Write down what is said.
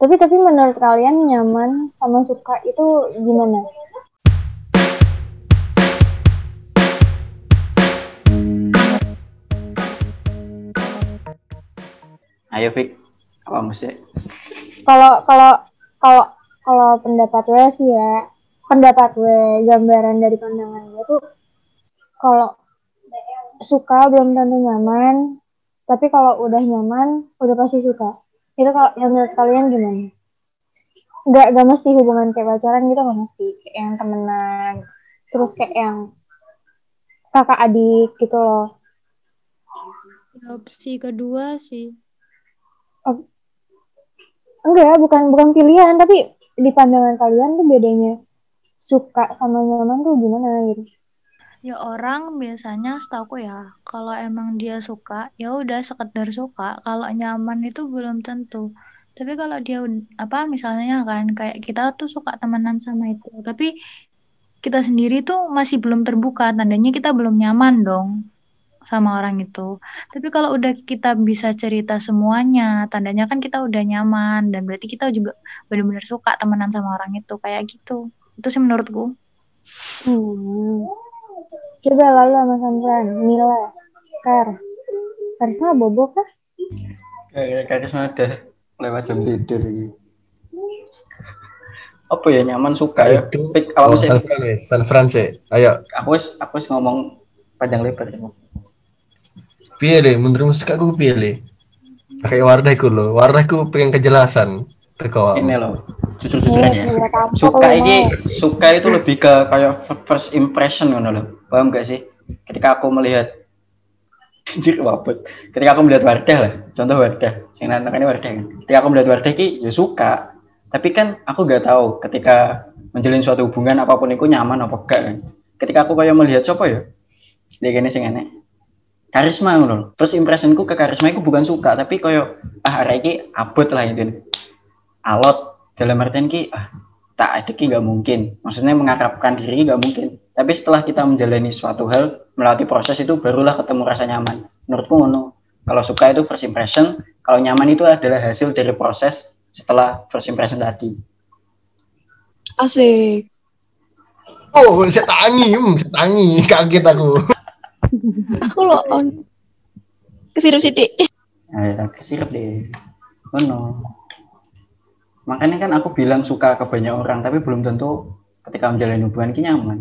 Tapi tapi menurut kalian nyaman sama suka itu gimana? Ayo Fik, apa mesti? Kalau kalau kalau kalau pendapat gue sih ya, pendapat gue gambaran dari pandangan gue tuh kalau suka belum tentu nyaman, tapi kalau udah nyaman udah pasti suka. Itu kalau yang menurut kalian gimana? Gak, gak mesti hubungan kayak pacaran gitu gak mesti kayak yang temenan terus kayak yang kakak adik gitu loh Opsi kedua sih. enggak bukan bukan pilihan tapi di pandangan kalian tuh bedanya suka sama nyaman tuh gimana gitu Ya orang biasanya setahu ya, kalau emang dia suka, ya udah sekedar suka. Kalau nyaman itu belum tentu. Tapi kalau dia apa misalnya kan kayak kita tuh suka temenan sama itu, tapi kita sendiri tuh masih belum terbuka, tandanya kita belum nyaman dong sama orang itu. Tapi kalau udah kita bisa cerita semuanya, tandanya kan kita udah nyaman dan berarti kita juga benar-benar suka temenan sama orang itu kayak gitu. Itu sih menurutku. hmm. Coba lalu sama Sandran Mila Kar Karisma bobo kah Kayak kayak udah lewat jam tidur ini. Apa ya nyaman suka ya? Itu Fik, apa oh, sih? San Fran ya, San Fran sih. Ayo, Aku wis aku wis ngomong panjang lebar ya. piye deh, menurutmu suka aku piye deh? Kayak Wardah ku lo, Wardah ku pengen kejelasan. Teko Ini loh, jujur-jujuran ya. Iya, tampok Suka ini suka itu lebih ke kayak first impression ngono loh. Paham gak sih? Ketika aku melihat Anjir wabut. Ketika aku melihat Wardah lah, contoh Wardah. Sing ini Wardah kan. Ketika aku melihat Wardah ki ya suka. Tapi kan aku gak tahu ketika menjalin suatu hubungan apa pun itu nyaman apa enggak kan. Ketika aku kayak melihat siapa ya? Dia gini sing aneh. Karisma ngono. lho. Terus impressionku ke karisma itu bukan suka, tapi kayak ah arek iki abot lah itu. Alot dalam artian ki ah tak ada ki nggak mungkin. Maksudnya mengharapkan diri nggak mungkin. Tapi setelah kita menjalani suatu hal melewati proses itu barulah ketemu rasa nyaman. Menurutku ngono. Kalau suka itu first impression, kalau nyaman itu adalah hasil dari proses setelah first impression tadi. Asik. Oh, saya tangi, hmm, saya tangi, kaget aku. Aku lo on. Kesirup sidik. Nah, kesirep deh. Ngono. Makanya kan aku bilang suka ke banyak orang, tapi belum tentu ketika menjalani hubungan ki nyaman.